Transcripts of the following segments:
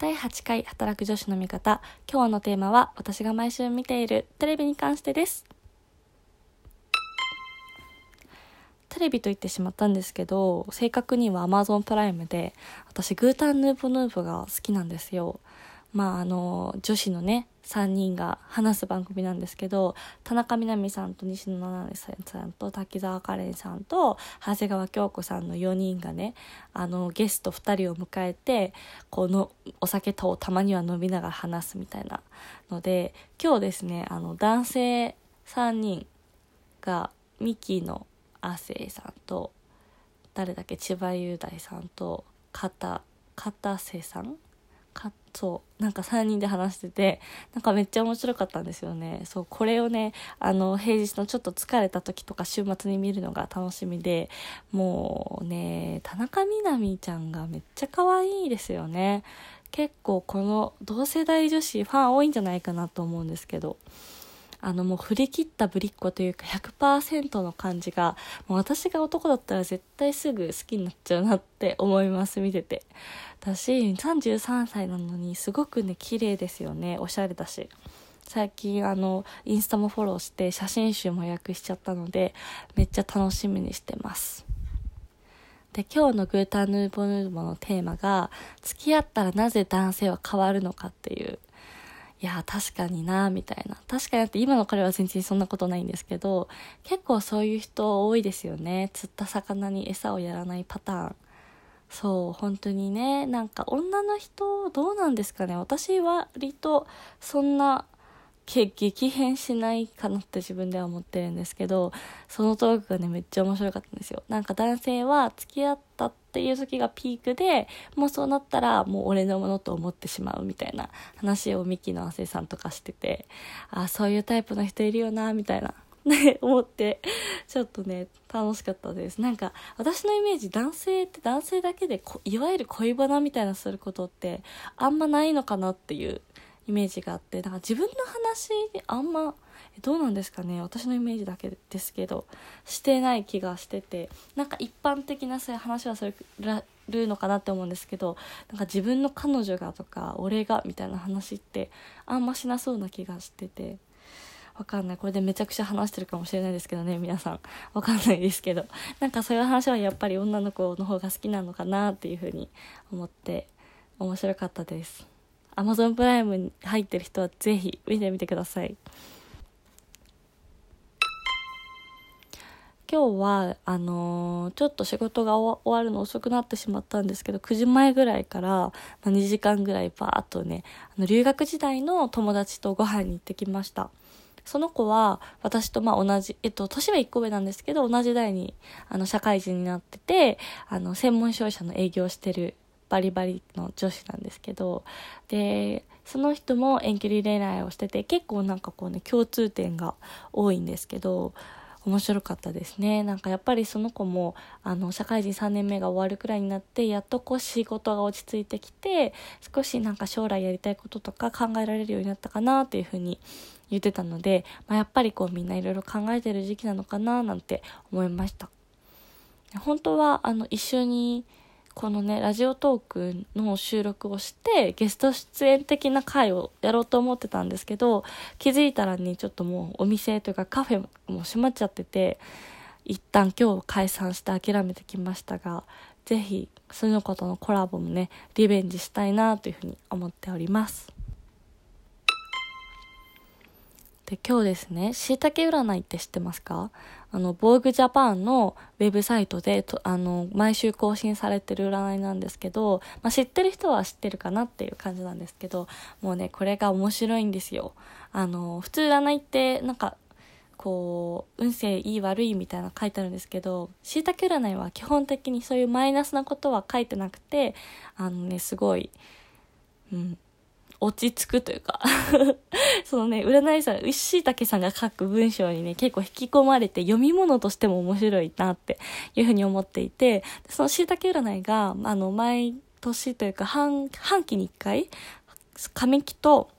第8回働く女子の味方。今日のテーマは私が毎週見ているテレビに関してです。テレビと言ってしまったんですけど正確には Amazon プライムで私グータンヌーボヌーボが好きなんですよ。まああの女子のね3人が話す番組なんですけど田中みな実さんと西野七瀬さんと滝沢カレンさんと長谷川京子さんの4人がねあのゲスト2人を迎えてこのお酒とたまには飲みながら話すみたいなので今日ですねあの男性3人がミキの亜生さんと誰だっけ千葉雄大さんと片片瀬さんかそうなんか3人で話しててなんかめっちゃ面白かったんですよね。そうこれをねあの平日のちょっと疲れた時とか週末に見るのが楽しみでもうね田中みな実ちゃんがめっちゃ可愛いですよね。結構この同世代女子ファン多いんじゃないかなと思うんですけど。あのもう振り切ったぶりっ子というか100%の感じがもう私が男だったら絶対すぐ好きになっちゃうなって思います見てて。私33歳なのにすごくね綺麗ですよねおしゃれだし。最近あのインスタもフォローして写真集も予約しちゃったのでめっちゃ楽しみにしてます。で今日のグータンヌーボヌーボのテーマが付き合ったらなぜ男性は変わるのかっていう。いや確かになみたいな。確かにって今の彼は全然そんなことないんですけど結構そういう人多いですよね。釣った魚に餌をやらないパターン。そう本当にねなんか女の人どうなんですかね。私は割とそんな激変しないかなって自分では思ってるんですけどそのトークがねめっちゃ面白かったんですよなんか男性は付き合ったっていう時がピークでもうそうなったらもう俺のものと思ってしまうみたいな話をミキの亜生さんとかしててあそういうタイプの人いるよなみたいな ね、思って、ちょっとね、楽しかったです。なんか、私のイメージ、男性って男性だけでいわゆる恋バナみたいなすることって、あんまないのかなっていうイメージがあってだから自分の話あんまどうなんですかね私のイメージだけですけどしてない気がしててなんか一般的なそういう話はするのかなって思うんですけどなんか自分の彼女がとか俺がみたいな話ってあんましなそうな気がしてて。わかんない。これでめちゃくちゃ話してるかもしれないですけどね、皆さん。わかんないですけど。なんかそういう話はやっぱり女の子の方が好きなのかなっていうふうに思って面白かったです。Amazon プライムに入ってる人はぜひ見てみてください。今日は、あのー、ちょっと仕事が終わるの遅くなってしまったんですけど、9時前ぐらいから、まあ、2時間ぐらいバーっとね、あの留学時代の友達とご飯に行ってきました。その子は私とまあ同じ、えっと、年は1個上なんですけど、同じ代にあの社会人になってて、あの、専門商社の営業してるバリバリの女子なんですけどでその人も遠距離恋愛をしてて結構なんかこうね共通点が多いんですけど面白かったですね。なんかやっぱりその子もあの社会人3年目が終わるくらいになってやっとこう仕事が落ち着いてきて少しなんか将来やりたいこととか考えられるようになったかなっていうふうに言ってたので、まあ、やっぱりこうみんないろいろ考えてる時期なのかななんて思いました。本当はあの一緒にこのね、ラジオトークの収録をして、ゲスト出演的な回をやろうと思ってたんですけど、気づいたらにちょっともうお店というかカフェも閉まっちゃってて、一旦今日解散して諦めてきましたが、ぜひ、その子とのコラボもね、リベンジしたいなというふうに思っております。で、今日ですね、椎茸占いって知ってますか？あの、防具ジャパンのウェブサイトでと、あの、毎週更新されてる占いなんですけど、まあ、知ってる人は知ってるかなっていう感じなんですけど、もうね、これが面白いんですよ。あの、普通占いって、なんか、こう、運勢いい悪いみたいな書いてあるんですけど、椎茸占いは基本的にそういうマイナスなことは書いてなくて、あのね、すごい、うん、落ち着くというか。そのね、占い師さん、牛竹さんが書く文章にね、結構引き込まれて読み物としても面白いなっていうふうに思っていて、その椎茸占いが、あの、毎年というか半、半期に一回、紙木と、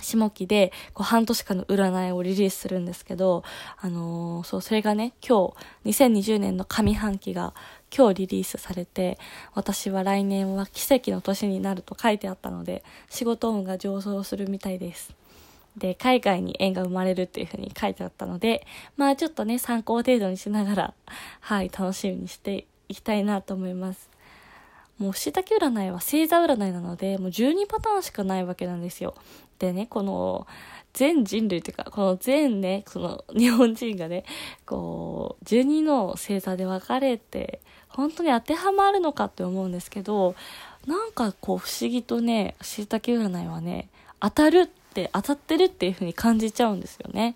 下期でこう半年間の占いをリリースするんですけど、あのー、そう、それがね、今日、2020年の上半期が今日リリースされて、私は来年は奇跡の年になると書いてあったので、仕事運が上昇するみたいです。で、海外に縁が生まれるっていう風に書いてあったので、まあちょっとね、参考程度にしながら、はい、楽しみにしていきたいなと思います。もう、しいたけ占いは星座占いなので、もう12パターンしかないわけなんですよ。でね、この、全人類というか、この全ね、その日本人がね、こう、12の星座で分かれて、本当に当てはまるのかって思うんですけど、なんかこう不思議とね、しいたけ占いはね、当たるって、当たってるっていう風に感じちゃうんですよね。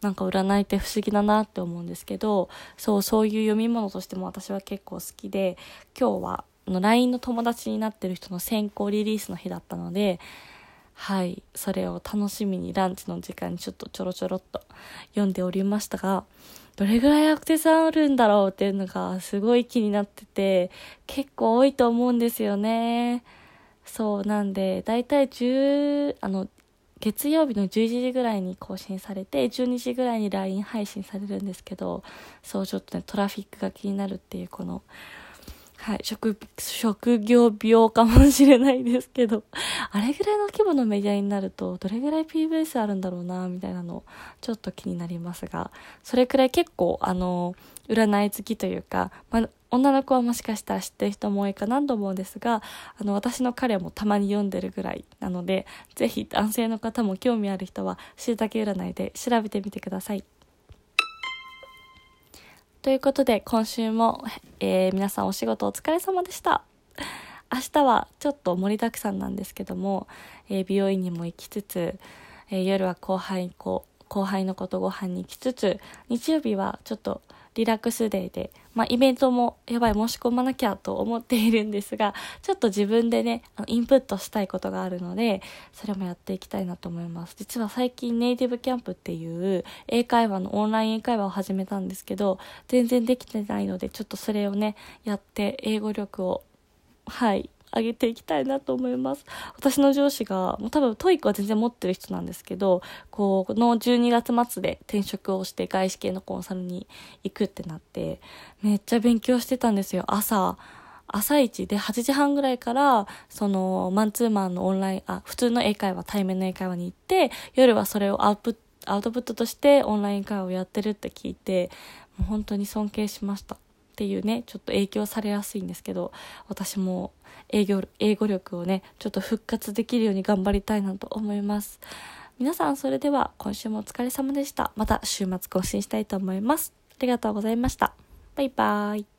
なんか占いって不思議だなって思うんですけど、そう、そういう読み物としても私は結構好きで、今日は、の LINE の友達になってる人の先行リリースの日だったので、はい、それを楽しみにランチの時間にちょっとちょろちょろっと読んでおりましたが、どれぐらいアクテスあるんだろうっていうのがすごい気になってて、結構多いと思うんですよね。そう、なんで、だいたい10、あの、月曜日の11時ぐらいに更新されて、12時ぐらいに LINE 配信されるんですけど、そう、ちょっとね、トラフィックが気になるっていう、この、はい、職、職業病かもしれないですけど、あれぐらいの規模のメディアになると、どれぐらい PVS あるんだろうな、みたいなの、ちょっと気になりますが、それくらい結構、あの、占い好きというか、ま、女の子はもしかしたら知ってる人も多いかなと思うんですが、あの、私の彼もたまに読んでるぐらいなので、ぜひ男性の方も興味ある人は、しいたけ占いで調べてみてください。ということで、今週も、えー、皆さんお仕事お疲れ様でした。明日はちょっと盛りだくさんなんですけども、えー、美容院にも行きつつ、えー、夜は後輩後輩の子とご飯に行きつつ、日曜日はちょっとリラックスデーで、まあ、イベントもやばい申し込まなきゃと思っているんですが、ちょっと自分でね、インプットしたいことがあるので、それもやっていきたいなと思います。実は最近ネイティブキャンプっていう英会話のオンライン英会話を始めたんですけど、全然できてないので、ちょっとそれをね、やって英語力を、はい、上げていきたいなと思います。私の上司が、もう多分 TOEIC は全然持ってる人なんですけど、こう、の12月末で転職をして外資系のコンサルに行くってなって、めっちゃ勉強してたんですよ。朝、朝一で8時半ぐらいから、その、マンツーマンのオンライン、あ、普通の英会話、対面の英会話に行って、夜はそれをアウプ、アウトプットとしてオンライン会話をやってるって聞いて、もう本当に尊敬しました。っていうね、ちょっと影響されやすいんですけど、私も営業、英語力をね、ちょっと復活できるように頑張りたいなと思います。皆さんそれでは今週もお疲れ様でした。また週末更新したいと思います。ありがとうございました。バイバーイ。